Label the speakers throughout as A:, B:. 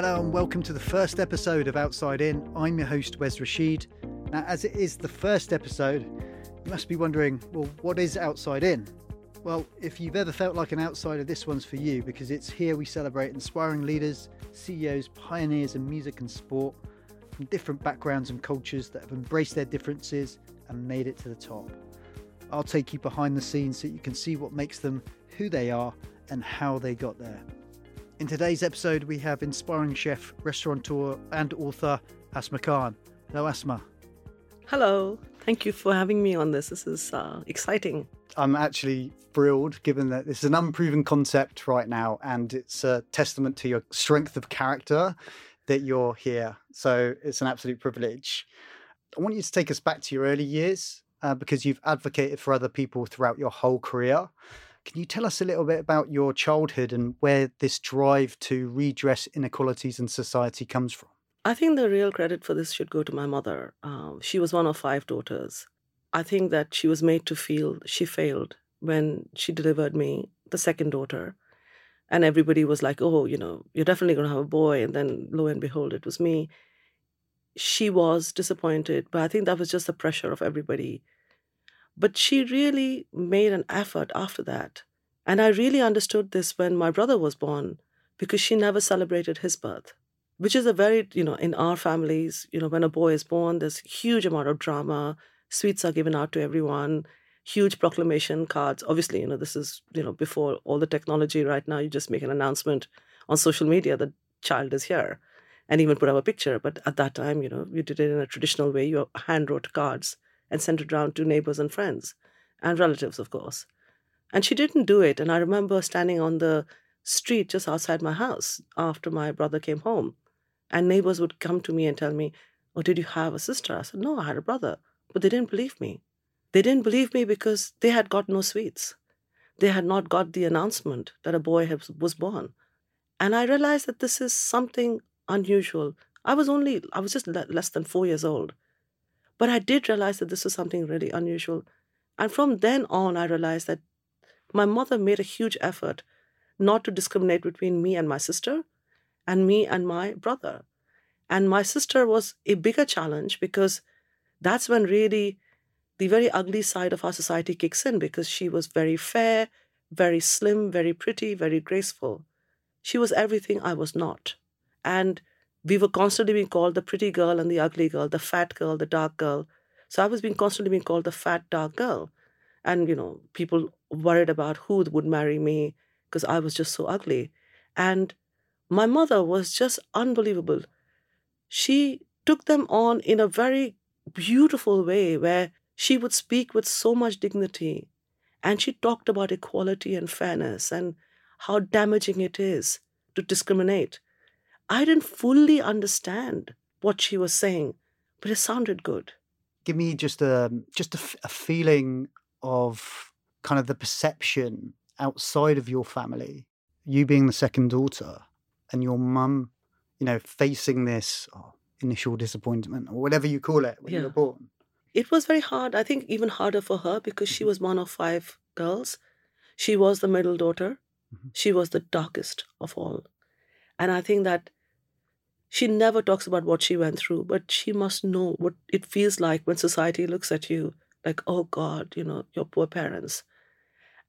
A: Hello and welcome to the first episode of Outside In. I'm your host, Wes Rashid. Now, as it is the first episode, you must be wondering, well, what is Outside In? Well, if you've ever felt like an outsider, this one's for you because it's here we celebrate inspiring leaders, CEOs, pioneers in music and sport from different backgrounds and cultures that have embraced their differences and made it to the top. I'll take you behind the scenes so you can see what makes them who they are and how they got there. In today's episode, we have inspiring chef, restaurateur, and author Asma Khan. Hello, Asma.
B: Hello. Thank you for having me on this. This is uh, exciting.
A: I'm actually thrilled given that this is an unproven concept right now and it's a testament to your strength of character that you're here. So it's an absolute privilege. I want you to take us back to your early years uh, because you've advocated for other people throughout your whole career. Can you tell us a little bit about your childhood and where this drive to redress inequalities in society comes from?
B: I think the real credit for this should go to my mother. Um, she was one of five daughters. I think that she was made to feel she failed when she delivered me, the second daughter. And everybody was like, oh, you know, you're definitely going to have a boy. And then lo and behold, it was me. She was disappointed, but I think that was just the pressure of everybody but she really made an effort after that. And I really understood this when my brother was born because she never celebrated his birth, which is a very, you know, in our families, you know, when a boy is born, there's huge amount of drama. Sweets are given out to everyone, huge proclamation cards. Obviously, you know, this is, you know, before all the technology right now, you just make an announcement on social media that child is here and even put up a picture. But at that time, you know, you did it in a traditional way. You hand wrote cards and sent it around to neighbors and friends and relatives, of course. And she didn't do it. And I remember standing on the street just outside my house after my brother came home. And neighbors would come to me and tell me, Oh, did you have a sister? I said, No, I had a brother. But they didn't believe me. They didn't believe me because they had got no sweets. They had not got the announcement that a boy was born. And I realized that this is something unusual. I was only, I was just less than four years old. But I did realize that this was something really unusual. And from then on, I realized that my mother made a huge effort not to discriminate between me and my sister and me and my brother. And my sister was a bigger challenge because that's when really the very ugly side of our society kicks in because she was very fair, very slim, very pretty, very graceful. She was everything I was not. And we were constantly being called the pretty girl and the ugly girl, the fat girl, the dark girl. So I was being constantly being called the fat, dark girl. And, you know, people worried about who would marry me because I was just so ugly. And my mother was just unbelievable. She took them on in a very beautiful way where she would speak with so much dignity. And she talked about equality and fairness and how damaging it is to discriminate. I didn't fully understand what she was saying, but it sounded good.
A: Give me just a just a, a feeling of kind of the perception outside of your family, you being the second daughter, and your mum, you know, facing this oh, initial disappointment or whatever you call it when yeah. you were born.
B: It was very hard. I think even harder for her because she was one of five girls. She was the middle daughter. Mm-hmm. She was the darkest of all. And I think that she never talks about what she went through, but she must know what it feels like when society looks at you like, oh God, you know, your poor parents.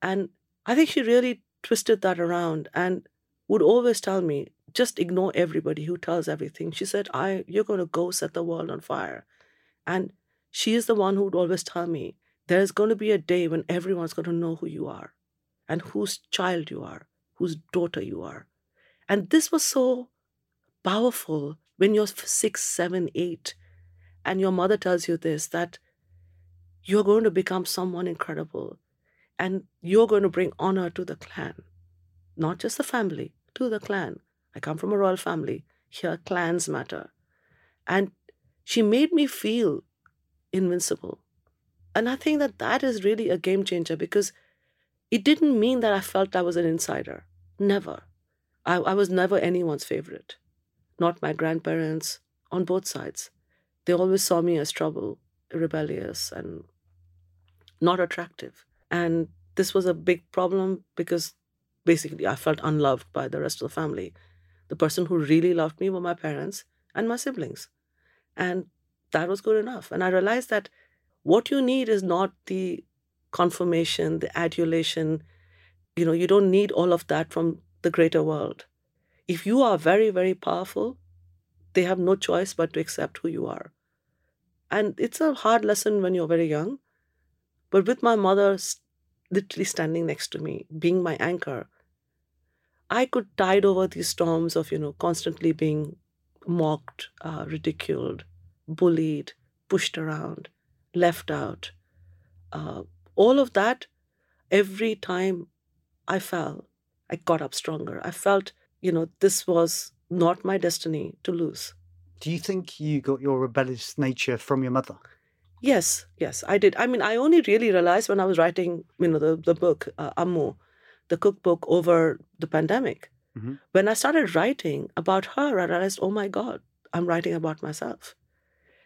B: And I think she really twisted that around and would always tell me, just ignore everybody who tells everything. She said, I you're gonna go set the world on fire. And she is the one who would always tell me, there's gonna be a day when everyone's gonna know who you are and whose child you are, whose daughter you are. And this was so powerful when you're six, seven, eight, and your mother tells you this that you're going to become someone incredible and you're going to bring honor to the clan, not just the family, to the clan. I come from a royal family. Here, clans matter. And she made me feel invincible. And I think that that is really a game changer because it didn't mean that I felt I was an insider. Never. I, I was never anyone's favorite not my grandparents, on both sides. They always saw me as trouble, rebellious, and not attractive. And this was a big problem because basically I felt unloved by the rest of the family. The person who really loved me were my parents and my siblings. And that was good enough. And I realized that what you need is not the confirmation, the adulation. You know, you don't need all of that from the greater world. If you are very, very powerful, they have no choice but to accept who you are. And it's a hard lesson when you're very young. But with my mother literally standing next to me, being my anchor, I could tide over these storms of, you know, constantly being mocked, uh, ridiculed, bullied, pushed around, left out. Uh, all of that, every time I fell, I got up stronger. I felt, you know, this was not my destiny to lose.
A: Do you think you got your rebellious nature from your mother?
B: Yes, yes, I did. I mean, I only really realized when I was writing, you know, the, the book, uh, Ammu, the cookbook over the pandemic. Mm-hmm. When I started writing about her, I realized, oh my God, I'm writing about myself.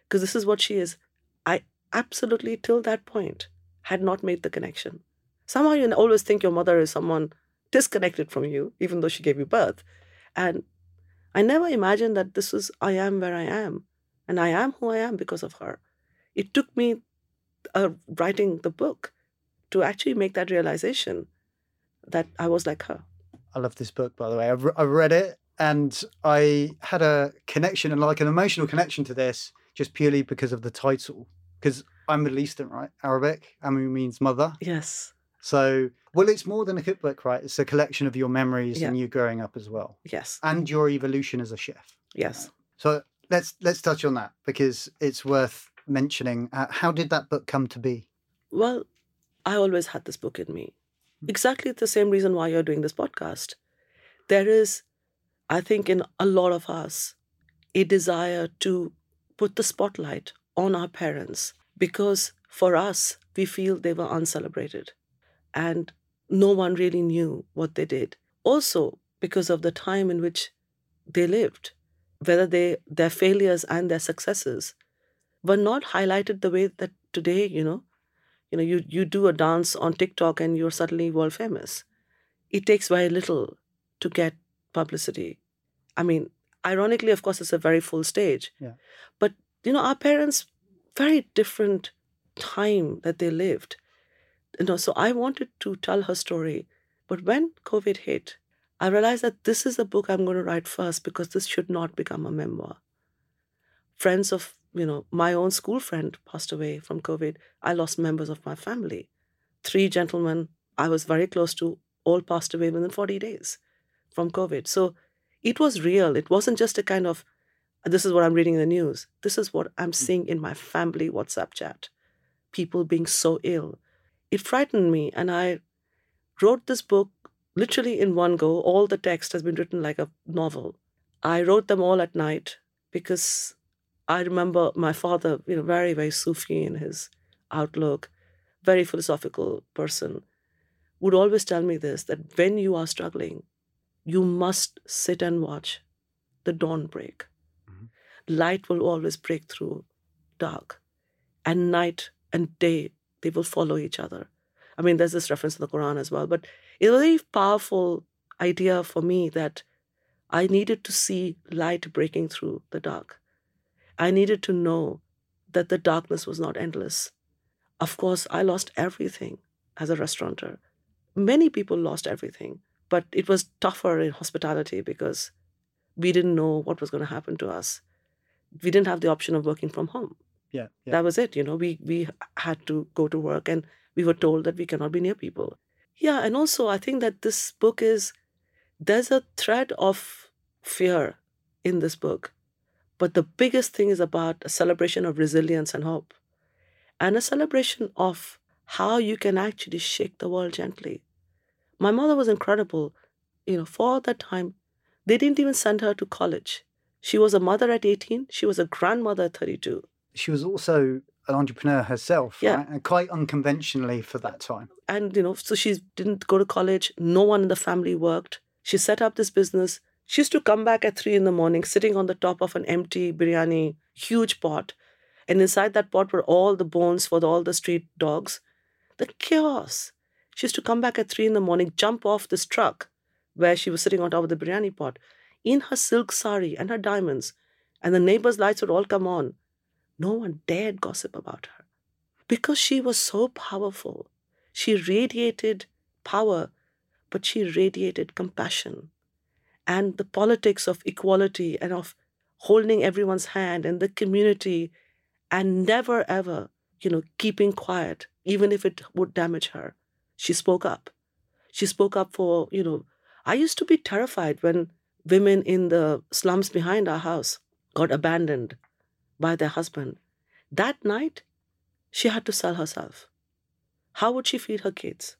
B: Because this is what she is. I absolutely, till that point, had not made the connection. Somehow you always think your mother is someone disconnected from you, even though she gave you birth. And I never imagined that this was I am where I am, and I am who I am because of her. It took me uh, writing the book to actually make that realization that I was like her.
A: I love this book, by the way. I've, I've read it and I had a connection and like an emotional connection to this just purely because of the title. Because I'm Middle Eastern, right? Arabic. Ammu means mother.
B: Yes.
A: So, well, it's more than a cookbook, right? It's a collection of your memories yeah. and you growing up as well.
B: Yes.
A: And your evolution as a chef.
B: Yes.
A: So let's let's touch on that because it's worth mentioning. Uh, how did that book come to be?
B: Well, I always had this book in me. Hmm. Exactly the same reason why you're doing this podcast. There is, I think, in a lot of us, a desire to put the spotlight on our parents because for us, we feel they were uncelebrated and no one really knew what they did. Also, because of the time in which they lived, whether they their failures and their successes were not highlighted the way that today, you know, you know, you, you do a dance on TikTok and you're suddenly world famous. It takes very little to get publicity. I mean, ironically, of course, it's a very full stage.
A: Yeah.
B: But you know, our parents, very different time that they lived you know, so I wanted to tell her story. But when COVID hit, I realized that this is a book I'm going to write first because this should not become a memoir. Friends of, you know, my own school friend passed away from COVID. I lost members of my family. Three gentlemen I was very close to all passed away within 40 days from COVID. So it was real. It wasn't just a kind of, this is what I'm reading in the news. This is what I'm hmm. seeing in my family WhatsApp chat. People being so ill it frightened me. And I wrote this book literally in one go. All the text has been written like a novel. I wrote them all at night because I remember my father, you know, very, very Sufi in his outlook, very philosophical person, would always tell me this that when you are struggling, you must sit and watch the dawn break. Mm-hmm. Light will always break through dark, and night and day they will follow each other. I mean, there's this reference to the Quran as well, but it's a very powerful idea for me that I needed to see light breaking through the dark. I needed to know that the darkness was not endless. Of course, I lost everything as a restaurateur. Many people lost everything, but it was tougher in hospitality because we didn't know what was going to happen to us. We didn't have the option of working from home
A: yeah, yeah.
B: that was it you know we we had to go to work and we were told that we cannot be near people. Yeah and also i think that this book is there's a thread of fear in this book but the biggest thing is about a celebration of resilience and hope and a celebration of how you can actually shake the world gently. My mother was incredible you know for that time they didn't even send her to college. She was a mother at 18 she was a grandmother at 32
A: she was also an entrepreneur herself,
B: yeah.
A: right? And quite unconventionally for that time.
B: And, you know, so she didn't go to college. No one in the family worked. She set up this business. She used to come back at three in the morning, sitting on the top of an empty biryani, huge pot. And inside that pot were all the bones for the, all the street dogs. The chaos. She used to come back at three in the morning, jump off this truck where she was sitting on top of the biryani pot, in her silk sari and her diamonds, and the neighbors' lights would all come on. No one dared gossip about her because she was so powerful. She radiated power, but she radiated compassion. And the politics of equality and of holding everyone's hand and the community and never ever, you know, keeping quiet, even if it would damage her. She spoke up. She spoke up for, you know, I used to be terrified when women in the slums behind our house got abandoned by their husband. That night, she had to sell herself. How would she feed her kids?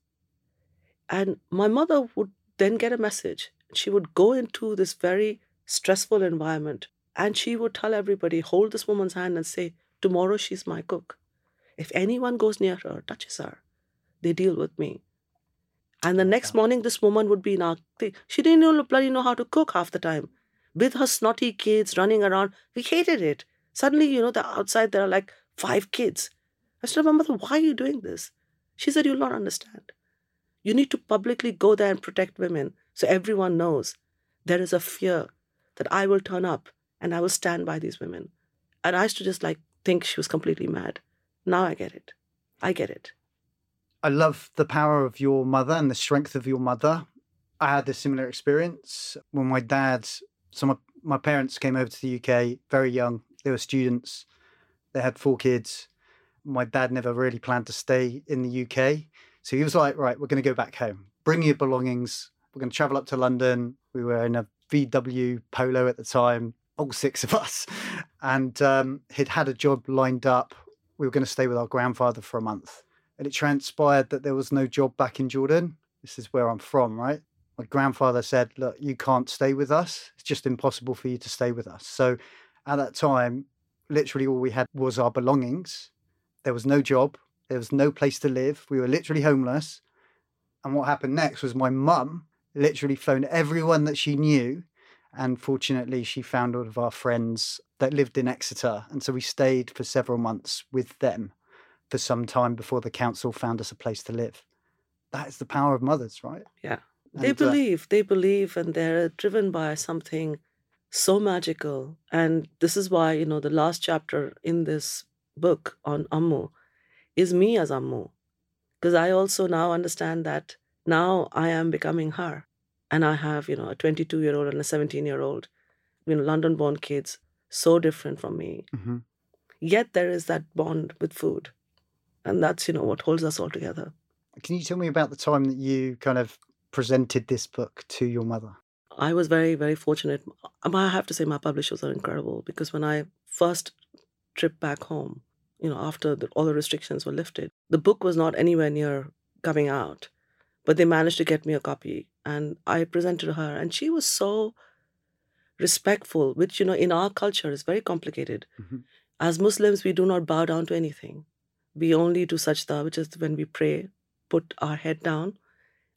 B: And my mother would then get a message. She would go into this very stressful environment and she would tell everybody, hold this woman's hand and say, Tomorrow she's my cook. If anyone goes near her, touches her, they deal with me. And the next morning, this woman would be in our thing. She didn't even bloody know how to cook half the time. With her snotty kids running around, we hated it. Suddenly, you know, the outside there are like five kids. I said, My mother, why are you doing this? She said, You'll not understand. You need to publicly go there and protect women so everyone knows there is a fear that I will turn up and I will stand by these women. And I used to just like think she was completely mad. Now I get it. I get it.
A: I love the power of your mother and the strength of your mother. I had a similar experience when my dad, so my, my parents came over to the UK very young. They were students. They had four kids. My dad never really planned to stay in the UK. So he was like, right, we're going to go back home. Bring your belongings. We're going to travel up to London. We were in a VW Polo at the time, all six of us. And um, he'd had a job lined up. We were going to stay with our grandfather for a month and it transpired that there was no job back in Jordan. This is where I'm from, right? My grandfather said, Look, you can't stay with us. It's just impossible for you to stay with us. So at that time, literally all we had was our belongings. There was no job, there was no place to live. We were literally homeless. And what happened next was my mum literally phoned everyone that she knew. And fortunately, she found all of our friends that lived in Exeter. And so we stayed for several months with them for some time before the council found us a place to live. That is the power of mothers, right?
B: Yeah. They and, uh believe, uh, they believe, and they're driven by something so magical. And this is why, you know, the last chapter in this book on Ammu is me as Ammu. Because I also now understand that now I am becoming her. And I have, you know, a 22 year old and a 17 year old, you know, London born kids, so different from me. Mm-hmm. Yet there is that bond with food and that's you know what holds us all together
A: can you tell me about the time that you kind of presented this book to your mother
B: i was very very fortunate i have to say my publishers are incredible because when i first tripped back home you know after the, all the restrictions were lifted the book was not anywhere near coming out but they managed to get me a copy and i presented her and she was so respectful which you know in our culture is very complicated mm-hmm. as muslims we do not bow down to anything we only do sajda, which is when we pray, put our head down,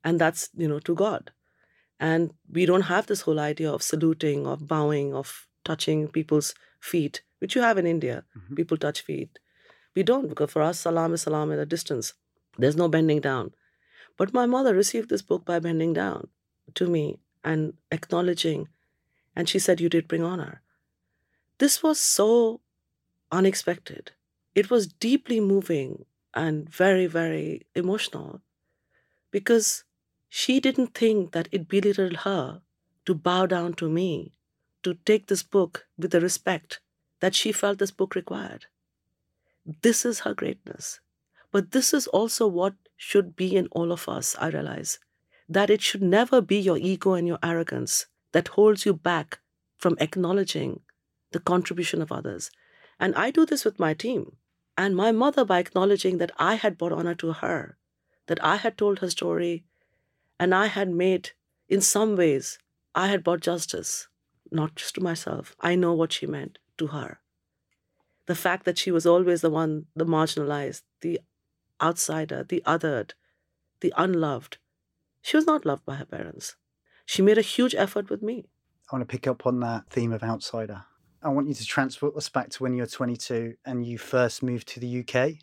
B: and that's, you know, to God. And we don't have this whole idea of saluting, of bowing, of touching people's feet, which you have in India. Mm-hmm. People touch feet. We don't, because for us, salam is salam at a distance. There's no bending down. But my mother received this book by bending down to me and acknowledging. And she said, You did bring honor. This was so unexpected it was deeply moving and very, very emotional because she didn't think that it belittled her to bow down to me, to take this book with the respect that she felt this book required. This is her greatness. But this is also what should be in all of us, I realize. That it should never be your ego and your arrogance that holds you back from acknowledging the contribution of others. And I do this with my team. And my mother, by acknowledging that I had brought honor to her, that I had told her story, and I had made, in some ways, I had brought justice, not just to myself. I know what she meant to her. The fact that she was always the one, the marginalized, the outsider, the othered, the unloved. She was not loved by her parents. She made a huge effort with me.
A: I want to pick up on that theme of outsider. I want you to transport us back to when you were 22 and you first moved to the UK.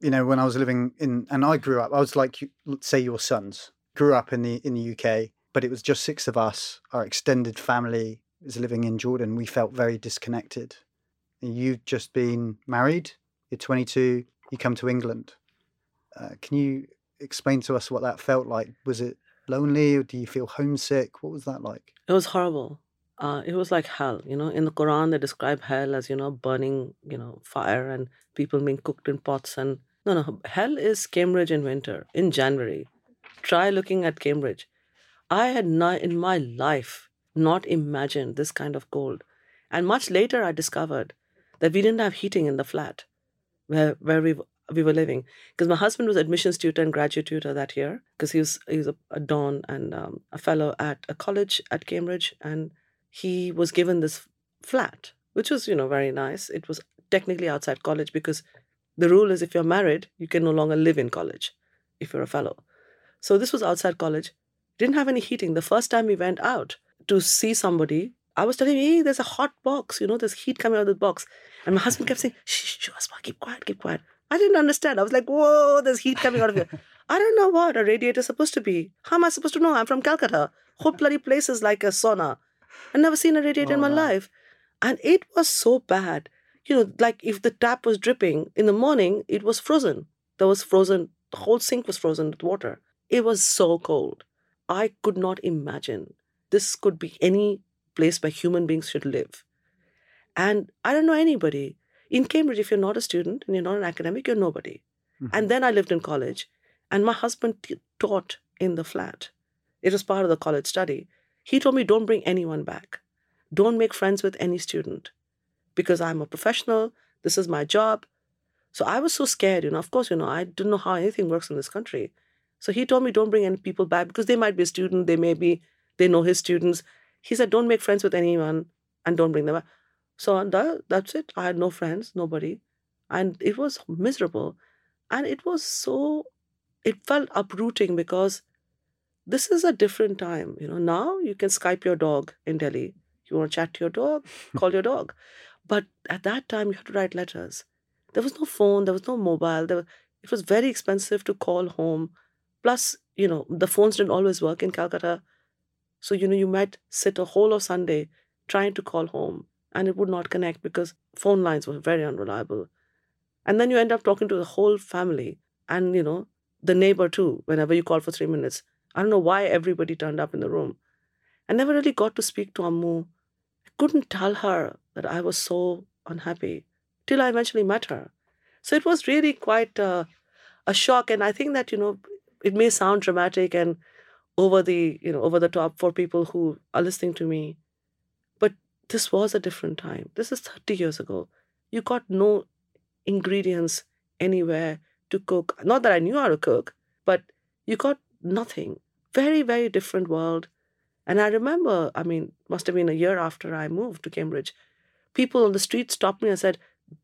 A: You know, when I was living in, and I grew up, I was like, say your sons grew up in the in the UK, but it was just six of us. Our extended family is living in Jordan, we felt very disconnected. You've just been married, you're 22, you come to England. Uh, can you explain to us what that felt like? Was it lonely or do you feel homesick? What was that like?
B: It was horrible. Uh, it was like hell. You know, in the Quran, they describe hell as, you know, burning, you know, fire and people being cooked in pots. And no, no, hell is Cambridge in winter, in January. Try looking at Cambridge. I had not in my life not imagined this kind of cold. And much later, I discovered that we didn't have heating in the flat where, where we, we were living. Because my husband was admissions tutor and graduate tutor that year, because he was, he was a, a Don and um, a fellow at a college at Cambridge. And he was given this flat, which was, you know, very nice. It was technically outside college because the rule is if you're married, you can no longer live in college if you're a fellow. So this was outside college. Didn't have any heating. The first time we went out to see somebody, I was telling him, hey, there's a hot box, you know, there's heat coming out of the box. And my husband kept saying, shh, shh, Asma, keep quiet, keep quiet. I didn't understand. I was like, whoa, there's heat coming out of here. I don't know what a radiator is supposed to be. How am I supposed to know? I'm from Calcutta. Whole bloody place is like a sauna. I've never seen a radiator oh, in my oh, wow. life. And it was so bad. You know, like if the tap was dripping in the morning, it was frozen. There was frozen, the whole sink was frozen with water. It was so cold. I could not imagine this could be any place where human beings should live. And I don't know anybody. In Cambridge, if you're not a student and you're not an academic, you're nobody. Mm-hmm. And then I lived in college, and my husband t- taught in the flat. It was part of the college study. He told me, don't bring anyone back. Don't make friends with any student because I'm a professional. This is my job. So I was so scared, you know. Of course, you know, I didn't know how anything works in this country. So he told me, don't bring any people back because they might be a student, they may be, they know his students. He said, don't make friends with anyone and don't bring them back. So that, that's it. I had no friends, nobody. And it was miserable. And it was so, it felt uprooting because this is a different time. You know, now you can Skype your dog in Delhi. You want to chat to your dog, call your dog. But at that time, you had to write letters. There was no phone, there was no mobile. There was, it was very expensive to call home. Plus, you know, the phones didn't always work in Calcutta. So, you know, you might sit a whole of Sunday trying to call home and it would not connect because phone lines were very unreliable. And then you end up talking to the whole family and, you know, the neighbor too, whenever you call for three minutes. I don't know why everybody turned up in the room. I never really got to speak to Ammu. I couldn't tell her that I was so unhappy till I eventually met her. So it was really quite uh, a shock. And I think that, you know, it may sound dramatic and over the you know over the top for people who are listening to me but this was a different time. This is 30 years ago. You got no ingredients anywhere to cook. Not that i knew how to cook but you got nothing. Very very different world. And i remember i mean must have been a year after i moved to cambridge people on the street stopped me and said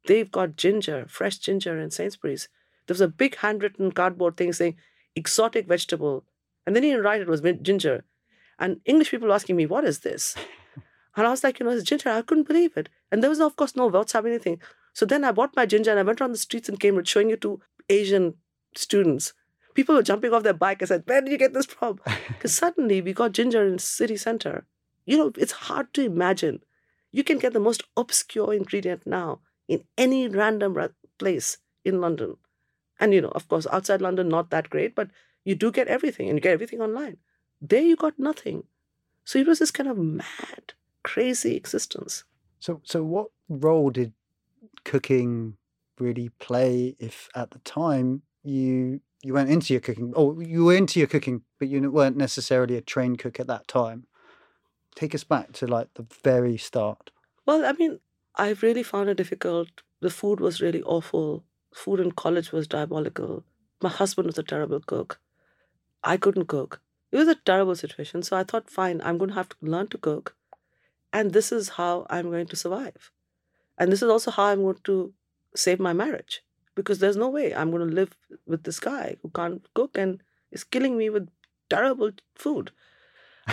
B: they've got ginger fresh ginger in sainsbury's. There was a big handwritten cardboard thing saying exotic vegetable. And then he didn't write it was ginger. And English people asking me, what is this? And I was like, you know, it's ginger. I couldn't believe it. And there was, of course, no WhatsApp, anything. So then I bought my ginger and I went around the streets in Cambridge showing it to Asian students. People were jumping off their bike. I said, where did you get this from? Because suddenly we got ginger in city center. You know, it's hard to imagine. You can get the most obscure ingredient now in any random place in London. And, you know, of course, outside London, not that great, but you do get everything and you get everything online. There you got nothing. So it was this kind of mad, crazy existence.
A: So, so what role did cooking really play if at the time you you went into your cooking or you were into your cooking but you weren't necessarily a trained cook at that time take us back to like the very start
B: well i mean I've really found it difficult the food was really awful Food in college was diabolical. My husband was a terrible cook. I couldn't cook. It was a terrible situation. So I thought, fine, I'm going to have to learn to cook. And this is how I'm going to survive. And this is also how I'm going to save my marriage. Because there's no way I'm going to live with this guy who can't cook and is killing me with terrible food.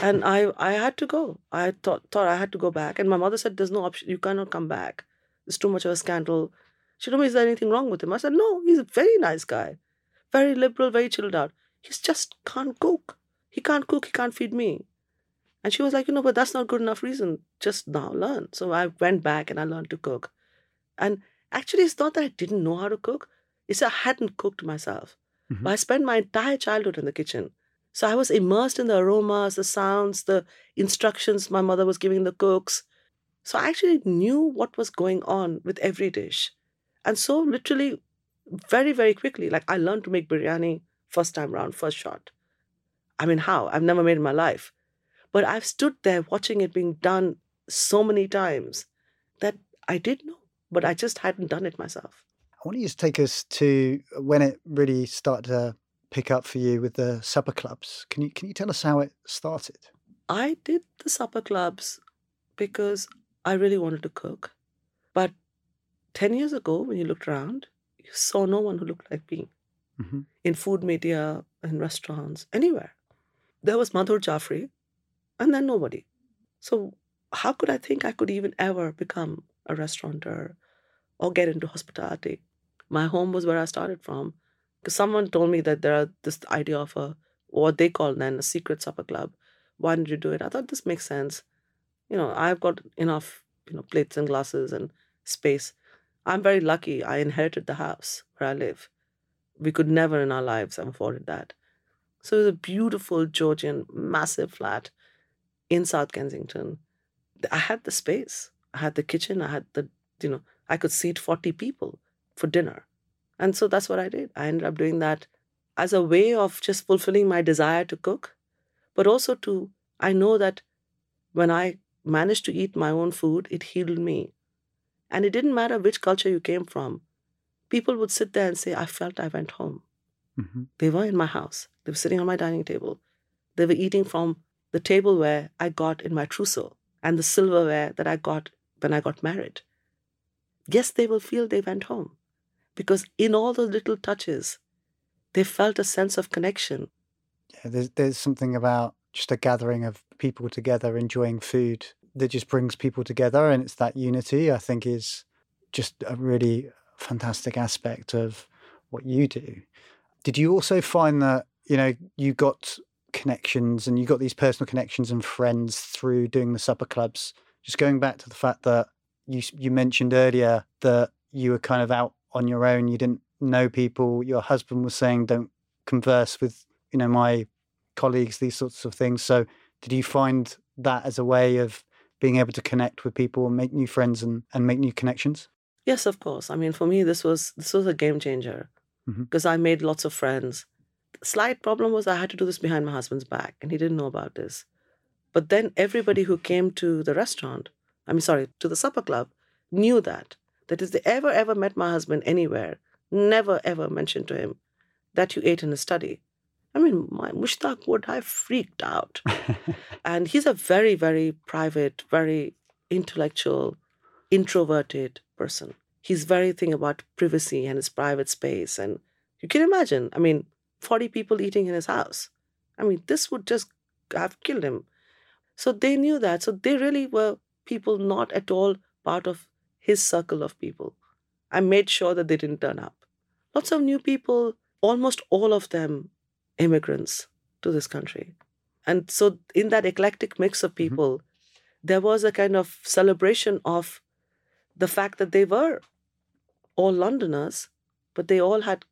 B: And I, I had to go. I thought, thought I had to go back. And my mother said, There's no option. You cannot come back. It's too much of a scandal. She told me, Is there anything wrong with him? I said, No, he's a very nice guy. Very liberal, very chilled out. He just can't cook. He can't cook, he can't feed me. And she was like, you know, but that's not good enough reason. Just now learn. So I went back and I learned to cook. And actually, it's not that I didn't know how to cook, it's that I hadn't cooked myself.
A: Mhm.
B: But I spent my entire childhood in the kitchen. So I was immersed in the aromas, the sounds, the instructions my mother was giving the cooks. So I actually knew what was going on with every dish. And so, literally, very, very quickly, like I learned to make biryani first time round, first shot. I mean, how? I've never made in my life. But I've stood there watching it being done so many times that I did know, but I just hadn't done it myself.
A: I want you to take us to when it really started to pick up for you with the supper clubs. Can you can you tell us how it started?
B: I did the supper clubs because I really wanted to cook. But 10 years ago, when you looked around, you saw no one who looked like me
A: hmm
B: in food media, in restaurants, anywhere. There was Madhur Jaffrey, and then nobody. So, how could I think I could even ever become a restaurateur or get into hospitality? My home was where I started from. Because someone told me that there are this idea of a what they call then a secret supper club. Why didn't you do it? I thought this makes sense. You know, I've got enough, you know, plates and glasses and space. I'm very lucky. I inherited the house where I live. We could never in our lives have afforded that. So it was a beautiful Georgian, massive flat in South Kensington. I had the space. I had the kitchen. I had the, you know, I could seat 40 people for dinner. And so that's what I did. I ended up doing that as a way of just fulfilling my desire to cook, but also to, I know that when I managed to eat my own food, it healed me. And it didn't matter which culture you came from. People would sit there and say, I felt I went home.
A: hmm
B: They were in my house. They were sitting on my dining table. They were eating from the tableware I got in my trousseau and the silverware that I got when I got married. Yes, they will feel they went home because in all those little touches, they felt a sense of connection.
A: Yeah, there's there's something about just a gathering of people together enjoying food that just brings people together, and it's that unity. I think is just a really fantastic aspect of what you do. Did you also find that you know you got connections and you got these personal connections and friends through doing the supper clubs? Just going back to the fact that you you mentioned earlier that you were kind of out on your own. You didn't know people. Your husband was saying, "Don't converse with you know my colleagues." These sorts of things. So, did you find that as a way of being able to connect with people and make new friends and, and make new connections?
B: Yes, of course. I mean, for me, this was this was a game changer
A: mm-hmm.
B: because I made lots of friends. The Slight problem was I had to do this behind my husband's back, and he didn't know about this. But then everybody who mm-hmm. came to the restaurant, I mean, sorry, to the supper club, knew that. That if they ever ever met my husband anywhere, never ever mentioned to him that you ate in his study. I mean, my Mushtaq would have freaked out. And he's a very, very private, very intellectual, introverted person. He's very thing about privacy and his private space. And you can imagine, I mean, 40 people eating in his house. I mean, this would just have killed him. So they knew that. So they really were people not at all part of his circle of people. I made sure that they didn't turn up. Lots of new people, almost all of them immigrants to this country. And so, in that eclectic mix of mm-hmm. people, there was a kind of celebration of the fact that they were all Londoners, but they all had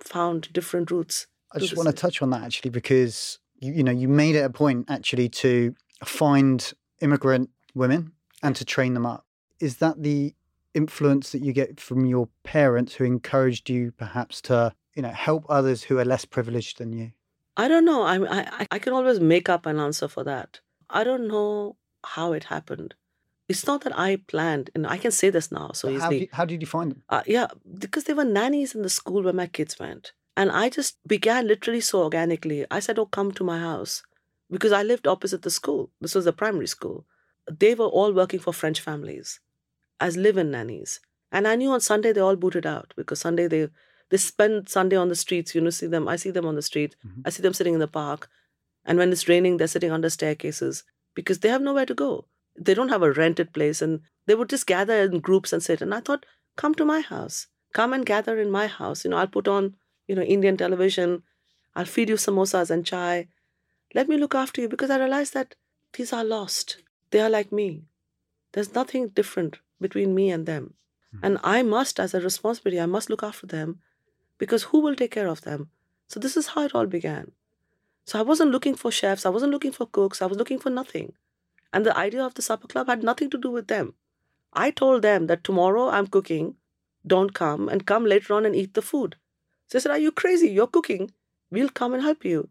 B: found different routes.
A: I just want to touch on that actually because you, you know you made it a point actually to find immigrant women and to train them up. Is that the influence that you get from your parents who encouraged you perhaps to you know help others who are less privileged than you?
B: I don't know. I, I I can always make up an answer for that. I don't know how it happened. It's not that I planned, and I can say this now so
A: how,
B: easily.
A: do- how did you find them?
B: Uh, yeah, because there were nannies in the school where my kids went. And I just began literally so organically. I said, Oh, come to my house. Because I lived opposite the school. This was a primary school. They were all working for French families as live in nannies. And I knew on Sunday they all booted out because Sunday they they spend Sunday on the streets. You know, see them. I see them on the street.
A: Mhm.
B: I see them sitting in the park. And when it's raining, they're sitting under staircases because they have nowhere to go. They don't have a rented place. And they would just gather in groups and sit. And I thought, come to my house. Come and gather in my house. You know, I'll put on, you know, Indian television. I'll feed you samosas and chai. Let me look after you because I realized that these are lost. They are like me. There's nothing different between me and them. Mm. And I must, as a responsibility, I must look after them because who will take care of them? So this is how it all began. So I wasn't looking for chefs, I wasn't looking for cooks, I was looking for nothing. And the idea of the supper club had nothing to do with them. I told them that tomorrow I'm cooking, don't come, and come later on and eat the food. So they said, Are you crazy? You're cooking. We'll come and help you.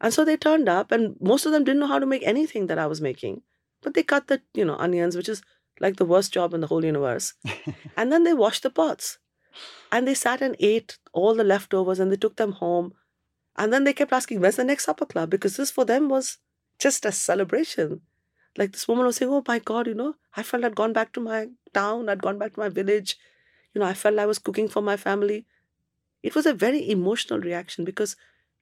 B: And so they turned up, and most of them didn't know how to make anything that I was making. But they cut the, you know, onions, which is like the worst job in the whole universe. and then they washed the pots. And they sat and ate all the leftovers and they took them home. And then they kept asking, Where's the next supper club? Because this for them was just a celebration. Like this woman was saying, Oh my God, you know, I felt I'd gone back to my town, I'd gone back to my village. You know, I felt I was cooking for my family. It was a very emotional reaction because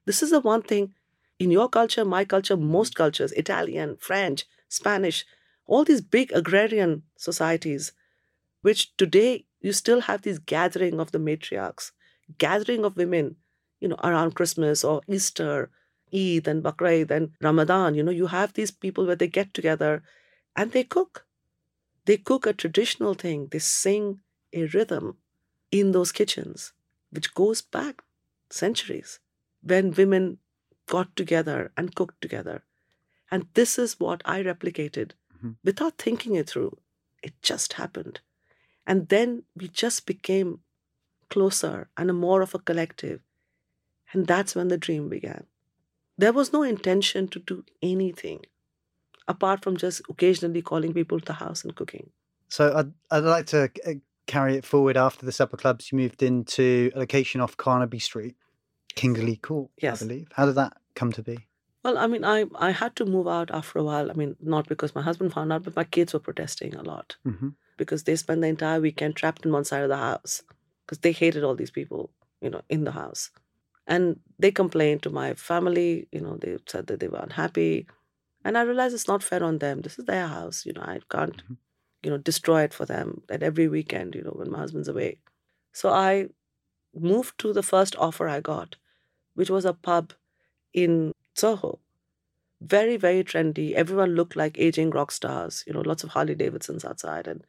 B: this is the one thing in your culture, my culture, most cultures, Italian, French, Spanish, all these big agrarian societies, which today you still have this gathering of the matriarchs, gathering of women, you know, around Christmas or Easter, Eid and Bakr and Ramadan. You know, you have these people where they get together and they cook. They cook a traditional thing, they sing a rhythm in those kitchens, which goes back centuries when women got together and cooked together. And this is what I replicated mm-hmm. without thinking it through. It just happened. And then we just became closer and more of a collective. And that's when the dream began. There was no intention to do anything apart from just occasionally calling people to the house and cooking.
A: So I'd, I'd like to uh, carry it forward after the supper clubs. You moved into a location off Carnaby Street, Kingly Court, yes. I believe. How did that come to be?
B: Well, I mean, I, I had to move out after a while. I mean, not because my husband found out, but my kids were protesting a lot mm-hmm. Because they spent the entire weekend trapped in one side of the house because they hated all these people, you know, in the house. And they complained to my family, you know, they said that they were unhappy. And I realized it's not fair on them. This is their house, you know, I can't, mm-hmm. you know, destroy it for them at every weekend, you know, when my husband's away. So I moved to the first offer I got, which was a pub in Soho. Very, very trendy. Everyone looked like aging rock stars, you know, lots of Harley Davidsons outside and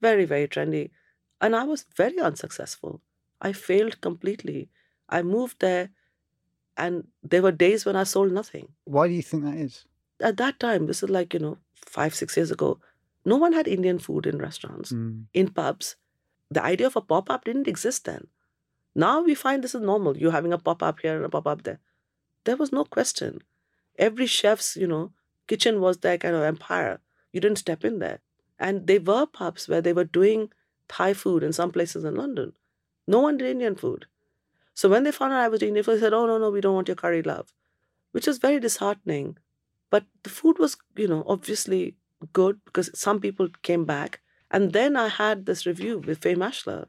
B: very, very trendy. And I was very unsuccessful. I failed completely. I moved there and there were days when I sold nothing.
A: Why do you think that is?
B: At that time, this is like, you know, five, six years ago, no one had Indian food in restaurants, mm. in pubs. The idea of a pop up didn't exist then. Now we find this is normal. You're having a pop up here and a pop up there. There was no question. Every chef's, you know, kitchen was their kind of empire. You didn't step in there. And they were pubs where they were doing Thai food in some places in London. No one did Indian food. So when they found out I was doing Indian food, they said, Oh, no, no, we don't want your curry love, which was very disheartening. But the food was, you know, obviously good because some people came back. And then I had this review with Fay Maschler,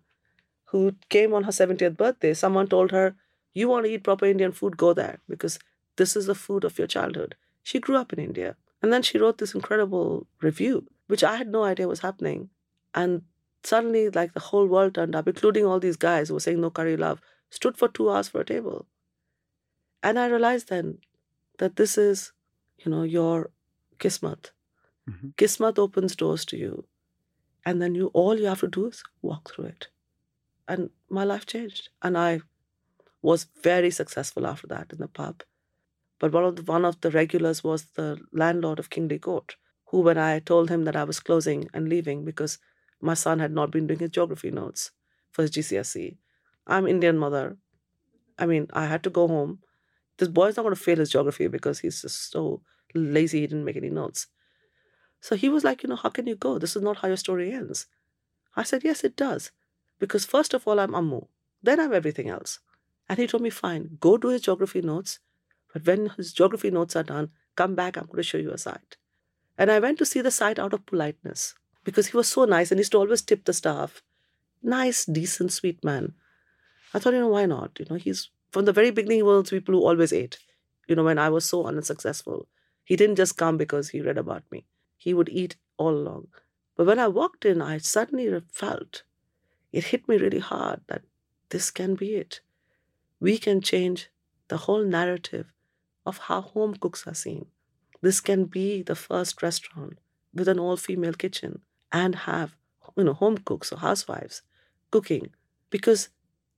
B: who came on her 70th birthday. Someone told her, you want to eat proper Indian food, go there because this is the food of your childhood. She grew up in India. And then she wrote this incredible review, which I had no idea was happening. And suddenly, like the whole world turned up, including all these guys who were saying no curry love, stood for two hours for a table. And I realized then that this is, you know, your kismat. Mm-hmm. Kismat opens doors to you. And then you all you have to do is walk through it. And my life changed. And I was very successful after that in the pub. But one of the, one of the regulars was the landlord of Kingly Court, who, when I told him that I was closing and leaving because my son had not been doing his geography notes for his GCSE, I'm Indian mother. I mean, I had to go home. This boy's not going to fail his geography because he's just so lazy he didn't make any notes. So he was like, you know, how can you go? This is not how your story ends. I said, yes, it does. Because first of all, I'm Ammu. Then I'm everything else. And he told me, fine, go do his geography notes. But when his geography notes are done, come back, I'm going to show you a site. And I went to see the site out of politeness because he was so nice and used to always tip the staff. Nice, decent, sweet man. I thought, you know, why not? You know, he's from the very beginning, he was people who always ate. You know, when I was so unsuccessful, he didn't just come because he read about me, he would eat all along. But when I walked in, I suddenly felt it hit me really hard that this can be it we can change the whole narrative of how home cooks are seen. This can be the first restaurant with an all female kitchen and have you know home cooks or housewives cooking because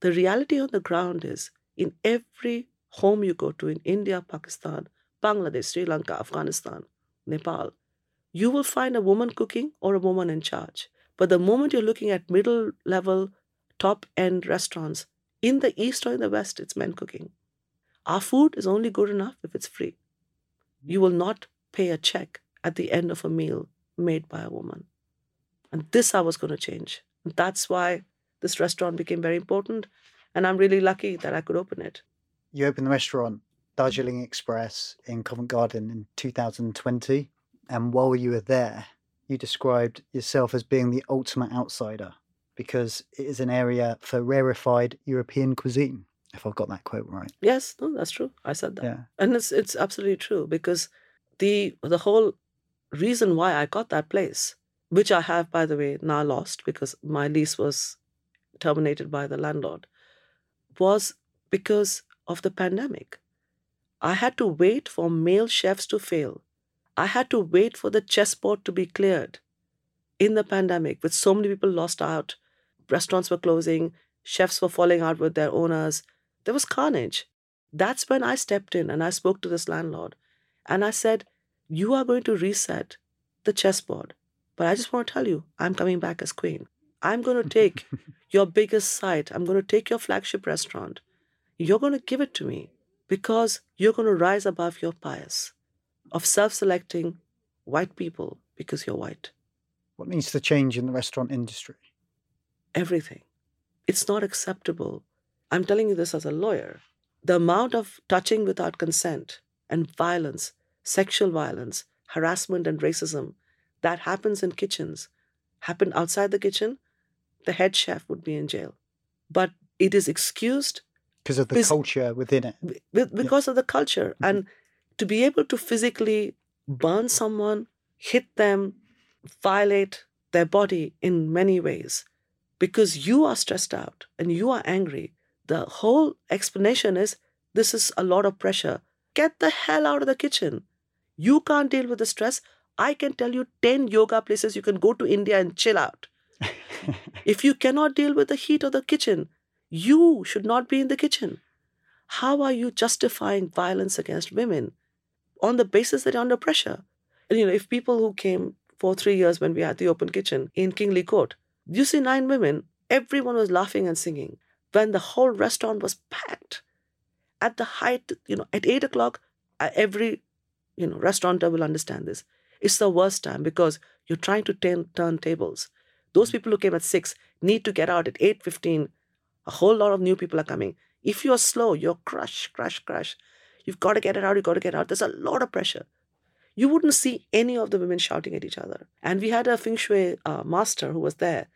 B: the reality on the ground is in every home you go to in India, Pakistan, Bangladesh, Sri Lanka, Afghanistan, Nepal, you will find a woman cooking or a woman in charge. But the moment you're looking at middle level, top end restaurants, in the East or in the West, it's men cooking. Our food is only good enough if it's free. You will not pay a check at the end of a meal made by a woman. And this I was going to change. And that's why this restaurant became very important. And I'm really lucky that I could open it.
A: You opened the restaurant, Darjeeling Express, in Covent Garden in 2020. And while you were there, you described yourself as being the ultimate outsider because it is an area for rarefied European cuisine. If I've got that quote right.
B: Yes, no, that's true. I said that.
A: Yeah.
B: And it's it's absolutely true because the the whole reason why I got that place, which I have by the way now lost because my lease was terminated by the landlord, was because of the pandemic. I had to wait for male chefs to fail. I had to wait for the chessboard to be cleared in the pandemic, with so many people lost out. Restaurants were closing, chefs were falling out with their owners. There was carnage. That's when I stepped in and I spoke to this landlord. And I said, You are going to reset the chessboard. But I just want to tell you, I'm coming back as queen. I'm going to take your biggest site, I'm going to take your flagship restaurant. You're going to give it to me because you're going to rise above your bias of self selecting white people because you're white.
A: What needs to change in the restaurant industry?
B: Everything. It's not acceptable. I'm telling you this as a lawyer. The amount of touching without consent and violence, sexual violence, harassment, and racism that happens in kitchens happen outside the kitchen, the head chef would be in jail. But it is excused
A: because of the culture within it.
B: because yeah. of the culture. Mm-hmm. And to be able to physically burn someone, hit them, violate their body in many ways because you are stressed out and you are angry. The whole explanation is this is a lot of pressure. Get the hell out of the kitchen. You can't deal with the stress. I can tell you 10 yoga places you can go to India and chill out. if you cannot deal with the heat of the kitchen, you should not be in the kitchen. How are you justifying violence against women on the basis that you're under pressure? And you know, if people who came for three years when we had the open kitchen in Kingly Court, you see nine women, everyone was laughing and singing when the whole restaurant was packed. At the height, you know, at eight o'clock, uh, every you know restaurateur will understand this. It's the worst time because you're trying to turn, turn tables. Those people who came at six need to get out at eight fifteen. A whole lot of new people are coming. If you're slow, you're crush, crush, crush. You've got to get it out. You've got to get out. There's a lot of pressure. You wouldn't see any of the women shouting at each other. And we had a feng shui uh, master who was there,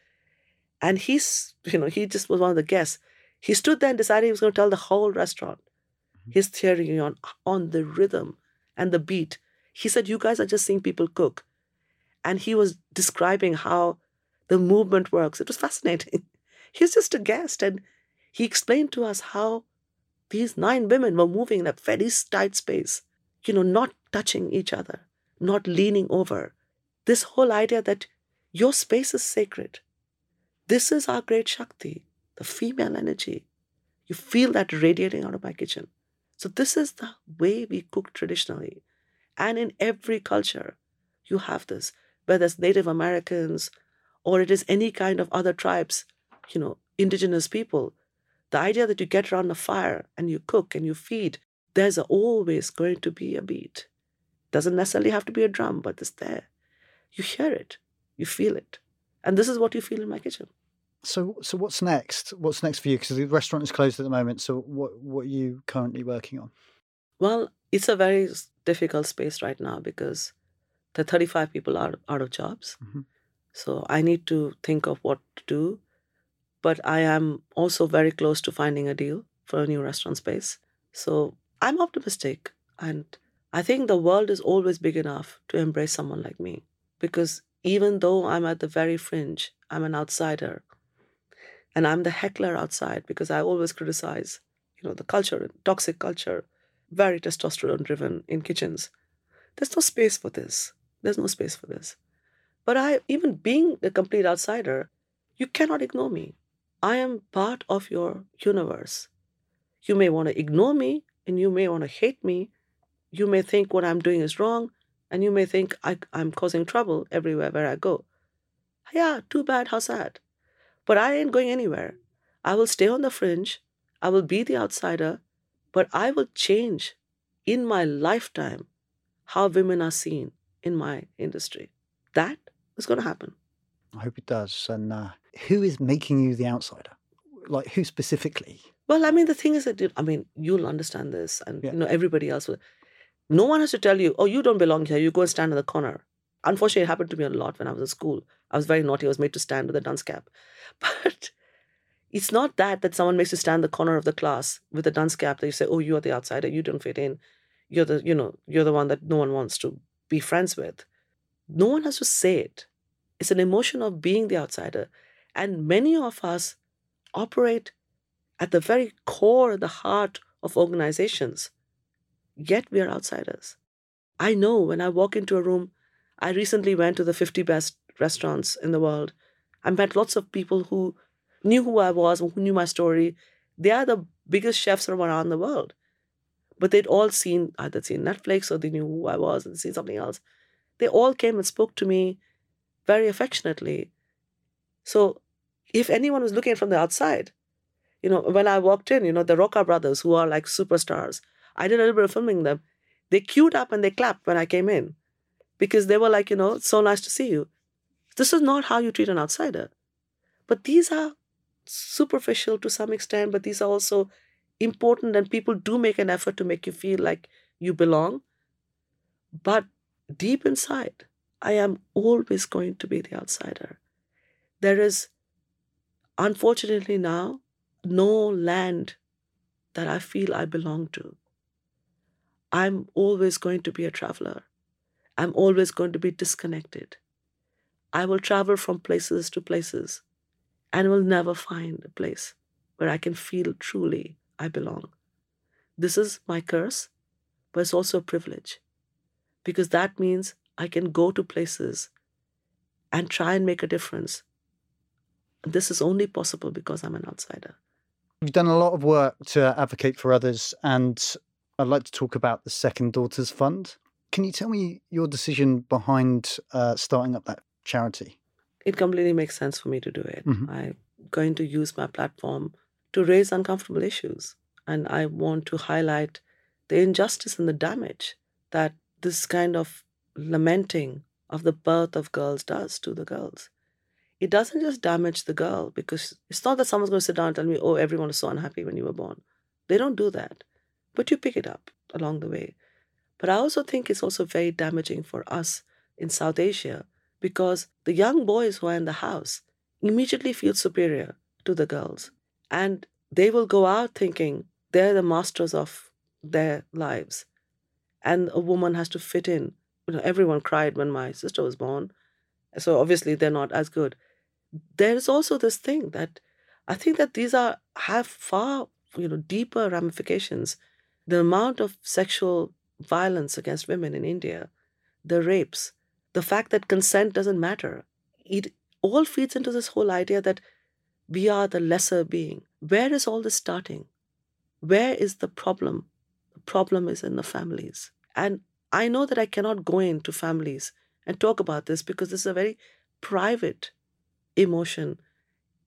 B: and he's, you know, he just was one of the guests. He stood there and decided he was going to tell the whole restaurant mm-hmm. his theory on on the rhythm and the beat. He said, "You guys are just seeing people cook," and he was describing how the movement works. It was fascinating. He's just a guest, and he explained to us how these nine women were moving in a very tight space, you know, not touching each other, not leaning over. This whole idea that your space is sacred. This is our great Shakti, the female energy. You feel that radiating out of my kitchen. So, this is the way we cook traditionally. And in every culture, you have this, whether it's Native Americans or it is any kind of other tribes, you know, indigenous people. The idea that you get around a fire and you cook and you feed, there's always going to be a beat. Doesn't necessarily have to be a drum, but it's there. You hear it, you feel it. And this is what you feel in my kitchen.
A: So, so what's next? What's next for you? Because the restaurant is closed at the moment. So, what what are you currently working on?
B: Well, it's a very difficult space right now because the 35 people are out of jobs. Mm-hmm. So I need to think of what to do but I am also very close to finding a deal for a new restaurant space. So I'm optimistic. And I think the world is always big enough to embrace someone like me. Because even though I'm at the very fringe, I'm an outsider. And I'm the heckler outside because I always criticize, you know, the culture, toxic culture, very testosterone driven in kitchens. there's no space for this. There's no space for this. But I, even being a complete outsider, you cannot ignore me. I am part of your universe. You may want to ignore me and you may want to hate me. You may think what I'm doing is wrong and you may think I, am causing trouble everywhere where I go. Yeah, too bad, how sad. But I ain't going anywhere. I will stay on the fringe. I will be the outsider, but I will change in my lifetime how women are seen in my industry. That is going to happen.
A: I hope it does. And uh, who is making you the outsider? Like who specifically?
B: Well, I mean, the thing is that I mean, you'll understand this, and yeah. you know everybody else will. No one has to tell you, "Oh, you don't belong here. You go and stand in the corner." Unfortunately, it happened to me a lot when I was in school. I was very naughty. I was made to stand with a dunce cap, but it's not that that someone makes you stand in the corner of the class with a dunce cap that you say, "Oh, you are the outsider. You don't fit in. You're the you know you're the one that no one wants to be friends with." No one has to say it. It's an emotion of being the outsider. And many of us operate at the very core, the heart of organizations, yet we are outsiders. I know when I walk into a room, I recently went to the 50 best restaurants in the world. I met lots of people who knew who I was, who knew my story. They are the biggest chefs from around the world. But they'd all seen either seen Netflix or they knew who I was and seen something else. They all came and spoke to me very affectionately. So if anyone was looking from the outside, you know, when I walked in, you know, the Roca brothers, who are like superstars, I did a little bit of filming them. They queued up and they clapped when I came in because they were like, you know, so nice to see you. This is not how you treat an outsider. But these are superficial to some extent, but these are also important, and people do make an effort to make you feel like you belong. But deep inside, I am always going to be the outsider. There is, unfortunately, now no land that I feel I belong to. I'm always going to be a traveler. I'm always going to be disconnected. I will travel from places to places and will never find a place where I can feel truly I belong. This is my curse, but it's also a privilege because that means I can go to places and try and make a difference. This is only possible because I'm an outsider.
A: You've done a lot of work to advocate for others, and I'd like to talk about the Second Daughters Fund. Can you tell me your decision behind uh, starting up that charity?
B: It completely makes sense for me to do it. Mm-hmm. I'm going to use my platform to raise uncomfortable issues, and I want to highlight the injustice and the damage that this kind of lamenting of the birth of girls does to the girls. It doesn't just damage the girl because it's not that someone's going to sit down and tell me, oh, everyone is so unhappy when you were born. They don't do that. But you pick it up along the way. But I also think it's also very damaging for us in South Asia because the young boys who are in the house immediately feel superior to the girls. And they will go out thinking they're the masters of their lives and a woman has to fit in. You know, everyone cried when my sister was born, so obviously they're not as good. There is also this thing that I think that these are have far you know deeper ramifications. The amount of sexual violence against women in India, the rapes, the fact that consent doesn't matter, it all feeds into this whole idea that we are the lesser being. Where is all this starting? Where is the problem? The problem is in the families. And I know that I cannot go into families and talk about this because this is a very private emotion.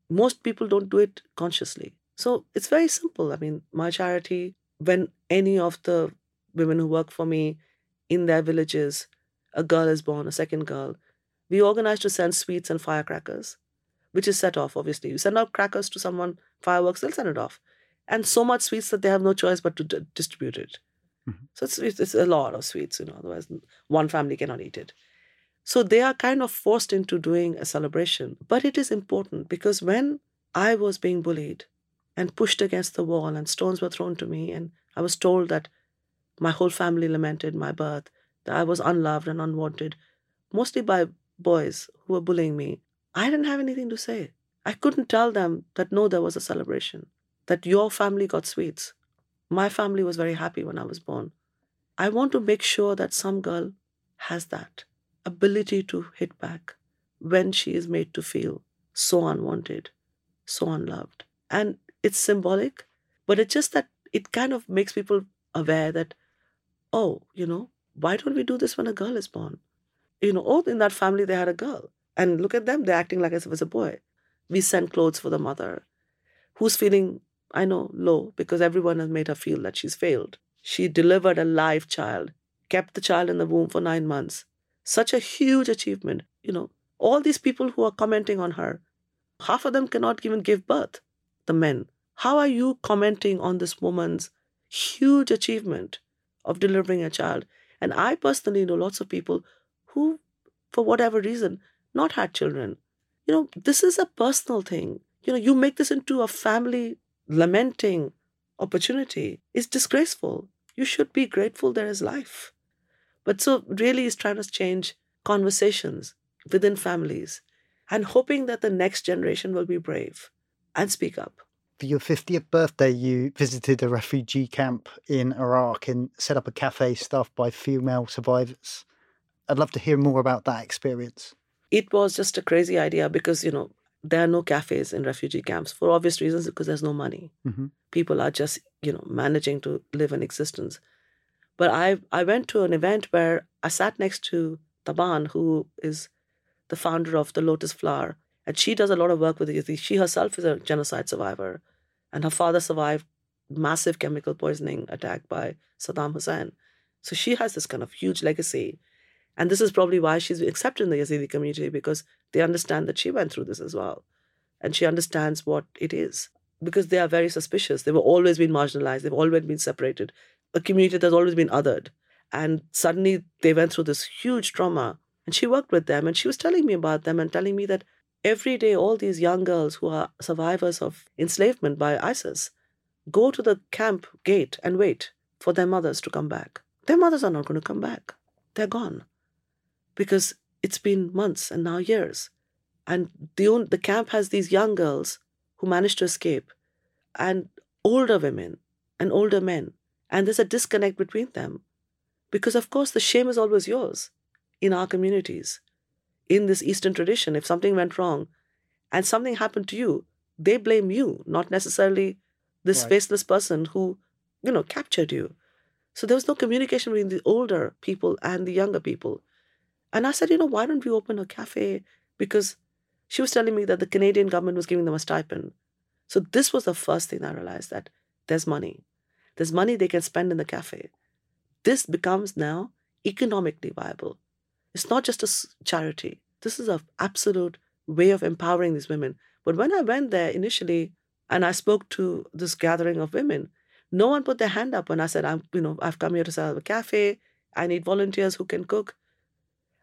B: Most people don't do it consciously. So it's very simple. I mean, my charity, when any of the women who work for me in their villages, a girl is born, a second girl, we organize to send sweets and firecrackers, which is set off, obviously. You send out crackers to someone, fireworks, they'll send it off and so much sweets that they have no choice but to d- distribute it. Mm-hmm. So it's, it's a lot of sweets, you know, otherwise one family cannot eat it. So they are kind of forced into doing a celebration. But it is important because when I was being bullied and pushed against the wall and stones were thrown to me, and I was told that my whole family lamented my birth, that I was unloved and unwanted, mostly by boys who were bullying me, I didn't have anything to say. I couldn't tell them that no, there was a celebration that your family got sweets. My family was very happy when I was born. I want to make sure that some girl has that ability to hit back when she is made to feel so unwanted, so unloved. And it's symbolic, but it's just that it kind of makes people aware that, oh, you know, why don't we do this when a girl is born? You know, oh, in that family they had a girl. And look at them, they're acting like as if it was a boy. We send clothes for the mother who's feeling, I know, low because everyone has made her feel that she's failed. She delivered a live child, kept the child in the womb for nine months. Such a huge achievement. You know, all these people who are commenting on her, half of them cannot even give birth, the men. How are you commenting on this woman's huge achievement of delivering a child? And I personally know lots of people who, for whatever reason, not had children. You know, this is a personal thing. You know, you make this into a family lamenting opportunity. It's disgraceful. You should be grateful there is life. But so really is trying to change conversations within families and hoping that the next generation will be brave and speak up.
A: For your 50th birthday, you visited a refugee camp in Iraq and set up a cafe staffed by female survivors. I'd love to hear more about that experience.
B: It was just a crazy idea because, you know, there are no cafes in refugee camps for obvious reasons because there's no money. Mm-hmm. People are just, you know, managing to live an existence. But I I went to an event where I sat next to Taban, who is the founder of the Lotus Flower, and she does a lot of work with the Yazidi. She herself is a genocide survivor, and her father survived massive chemical poisoning attack by Saddam Hussein. So she has this kind of huge legacy. And this is probably why she's accepted in the Yazidi community because they understand that she went through this as well. And she understands what it is because they are very suspicious. They've always been marginalized, they've always been separated. A community that's always been othered. And suddenly they went through this huge trauma. And she worked with them and she was telling me about them and telling me that every day all these young girls who are survivors of enslavement by ISIS go to the camp gate and wait for their mothers to come back. Their mothers are not going to come back. They're gone. Because it's been months and now years. And the, the camp has these young girls who managed to escape and older women and older men. And there's a disconnect between them. Because, of course, the shame is always yours in our communities. In this Eastern tradition, if something went wrong and something happened to you, they blame you, not necessarily this right. faceless person who, you know, captured you. So there was no communication between the older people and the younger people. And I said, you know, why don't we open a cafe? Because she was telling me that the Canadian government was giving them a stipend. So this was the first thing I realized that there's money. There's money they can spend in the cafe. This becomes now economically viable. It's not just a charity. This is an absolute way of empowering these women. But when I went there initially and I spoke to this gathering of women, no one put their hand up when I said, I'm, you know, I've come here to set up a cafe. I need volunteers who can cook.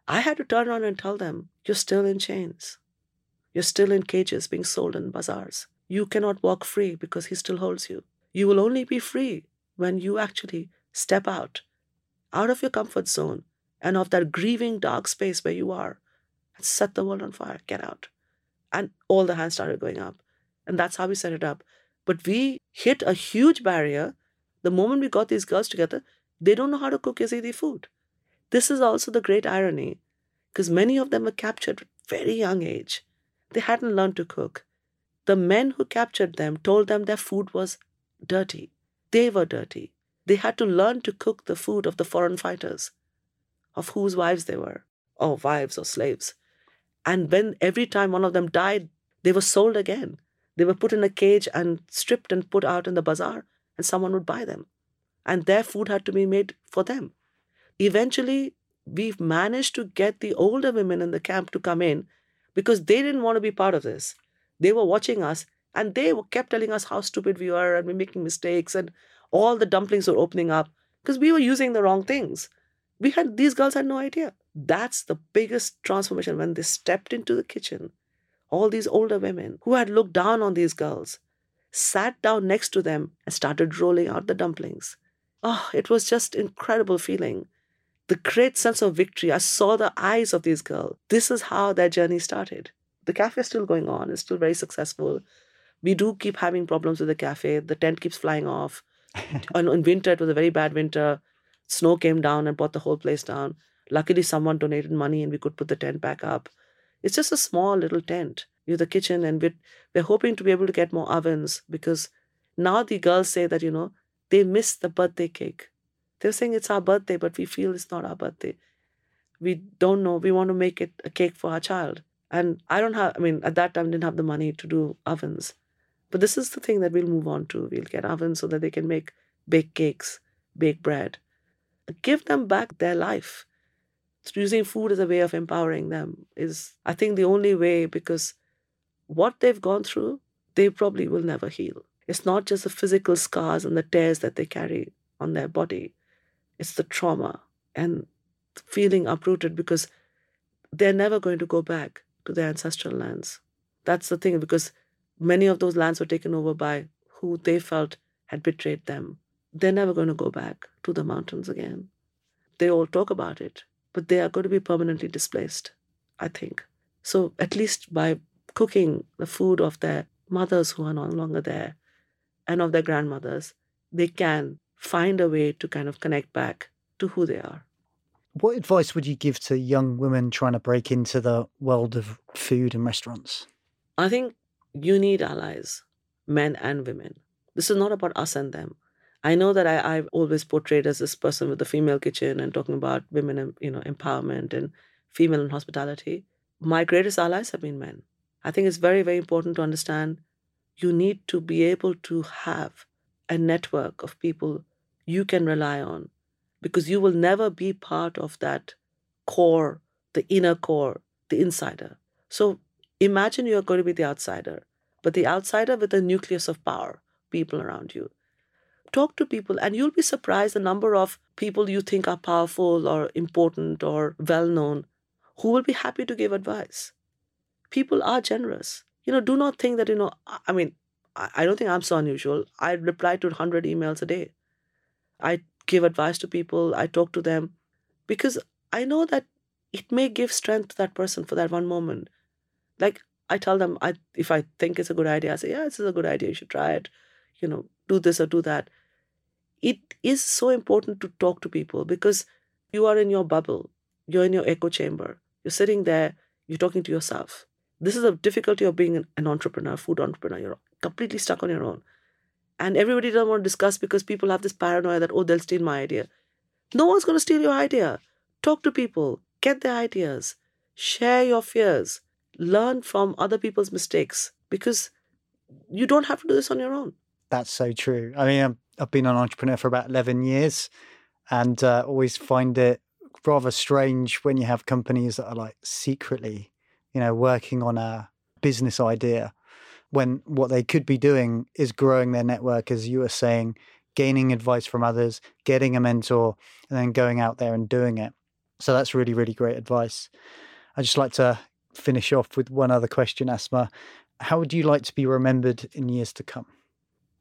B: I had to turn around and tell them, You're still in chains. You're still in cages being sold in bazaars. You cannot walk free because he still holds you. You will only be free when you actually step out, out of your comfort zone and of that grieving dark space where you are and set the world on fire. Get out. And all the hands started going up. And that's how we set it up. But we hit a huge barrier. The moment we got these girls together, they don't know how to cook Yazidi food. This is also the great irony, because many of them were captured at very young age. They hadn't learned to cook. The men who captured them told them their food was dirty. They were dirty. They had to learn to cook the food of the foreign fighters, of whose wives they were, or wives or slaves. And when every time one of them died, they were sold again. They were put in a cage and stripped and put out in the bazaar, and someone would buy them. And their food had to be made for them. Eventually, we've managed to get the older women in the camp to come in because they didn't want to be part of this. They were watching us and they kept telling us how stupid we were and we're making mistakes and all the dumplings were opening up because we were using the wrong things. We had these girls had no idea. That's the biggest transformation when they stepped into the kitchen. All these older women who had looked down on these girls sat down next to them and started rolling out the dumplings. Oh, it was just incredible feeling the great sense of victory. I saw the eyes of these girls. This is how their journey started. The cafe is still going on, it's still very successful. We do keep having problems with the cafe. The tent keeps flying off. in winter, it was a very bad winter. Snow came down and brought the whole place down. Luckily, someone donated money and we could put the tent back up. It's just a small little tent. You the kitchen, and we're, we're hoping to be able to get more ovens because now the girls say that, you know, they miss the birthday cake. They're saying it's our birthday, but we feel it's not our birthday. We don't know. We want to make it a cake for our child. And I don't have, I mean, at that time, didn't have the money to do ovens. But this is the thing that we'll move on to. We'll get ovens so that they can make bake cakes, bake bread. Give them back their life. Using food as a way of empowering them is, I think, the only way because what they've gone through, they probably will never heal. It's not just the physical scars and the tears that they carry on their body, it's the trauma and feeling uprooted because they're never going to go back to their ancestral lands. That's the thing because many of those lands were taken over by who they felt had betrayed them. They're never going to go back to the mountains again. They all talk about it, but they are going to be permanently displaced, I think. So, at least by cooking the food of their mothers who are no longer there and of their grandmothers, they can find a way to kind of connect back to who they are.
A: What advice would you give to young women trying to break into the world of food and restaurants?
B: I think you need allies, men and women. This is not about us and them. I know that I, I've always portrayed as this person with the female kitchen and talking about women, you know, empowerment and female and hospitality. My greatest allies have been men. I think it's very, very important to understand you need to be able to have a network of people you can rely on because you will never be part of that core, the inner core, the insider. So imagine you're going to be the outsider, but the outsider with a nucleus of power, people around you. Talk to people, and you'll be surprised the number of people you think are powerful or important or well known who will be happy to give advice. People are generous. You know, do not think that, you know, I mean, I don't think I'm so unusual. I reply to 100 emails a day. I give advice to people, I talk to them because I know that it may give strength to that person for that one moment. Like I tell them, I if I think it's a good idea, I say, yeah, this is a good idea. You should try it. You know, do this or do that. It is so important to talk to people because you are in your bubble. You're in your echo chamber. You're sitting there. You're talking to yourself. This is the difficulty of being an entrepreneur, food entrepreneur. You're completely stuck on your own. And everybody doesn't want to discuss because people have this paranoia that, oh, they'll steal my idea. No one's going to steal your idea. Talk to people, get their ideas, share your fears, learn from other people's mistakes because you don't have to do this on your own.
A: That's so true. I mean, um, I've been an entrepreneur for about 11 years and uh, always find it rather strange when you have companies that are like secretly, you know, working on a business idea when what they could be doing is growing their network, as you were saying, gaining advice from others, getting a mentor, and then going out there and doing it. So that's really, really great advice. I'd just like to finish off with one other question, Asma. How would you like to be remembered in years to come?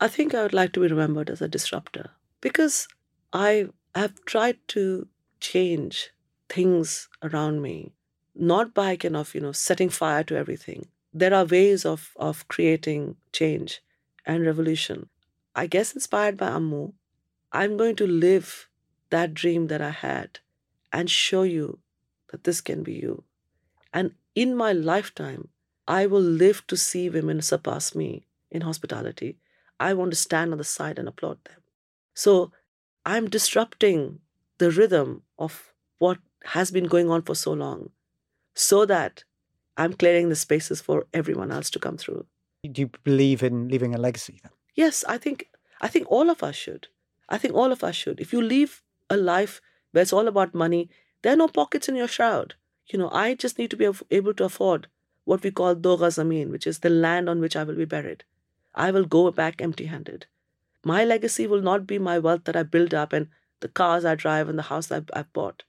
B: I think I would like to be remembered as a disruptor because I have tried to change things around me, not by kind of, you know, setting fire to everything, there are ways of, of creating change and revolution. I guess inspired by Ammu, I'm going to live that dream that I had and show you that this can be you. And in my lifetime, I will live to see women surpass me in hospitality. I want to stand on the side and applaud them. So I'm disrupting the rhythm of what has been going on for so long so that I'm clearing the spaces for everyone else to come through.
A: Do you believe in leaving a legacy then?
B: Yes, I think I think all of us should. I think all of us should. If you leave a life where it's all about money, there are no pockets in your shroud. You know, I just need to be able to afford what we call Doga Zameen, which is the land on which I will be buried. I will go back empty handed. My legacy will not be my wealth that I build up and the cars I drive and the house I've, I've bought.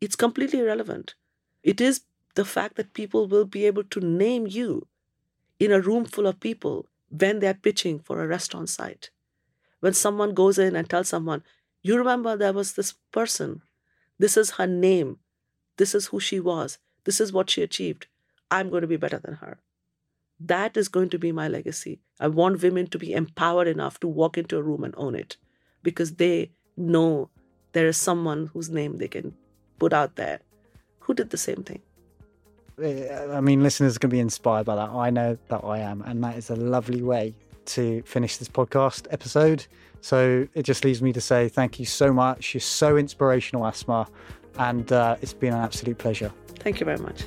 B: It's completely irrelevant. It is the fact that people will be able to name you in a room full of people when they're pitching for a restaurant site. When someone goes in and tells someone, You remember there was this person, this is her name, this is who she was, this is what she achieved. I'm going to be better than her. That is going to be my legacy. I want women to be empowered enough to walk into a room and own it because they know there is someone whose name they can put out there who did the same thing.
A: I mean, listeners are going to be inspired by that. I know that I am. And that is a lovely way to finish this podcast episode. So it just leaves me to say thank you so much. You're so inspirational, Asma. And uh, it's been an absolute pleasure.
B: Thank you very much.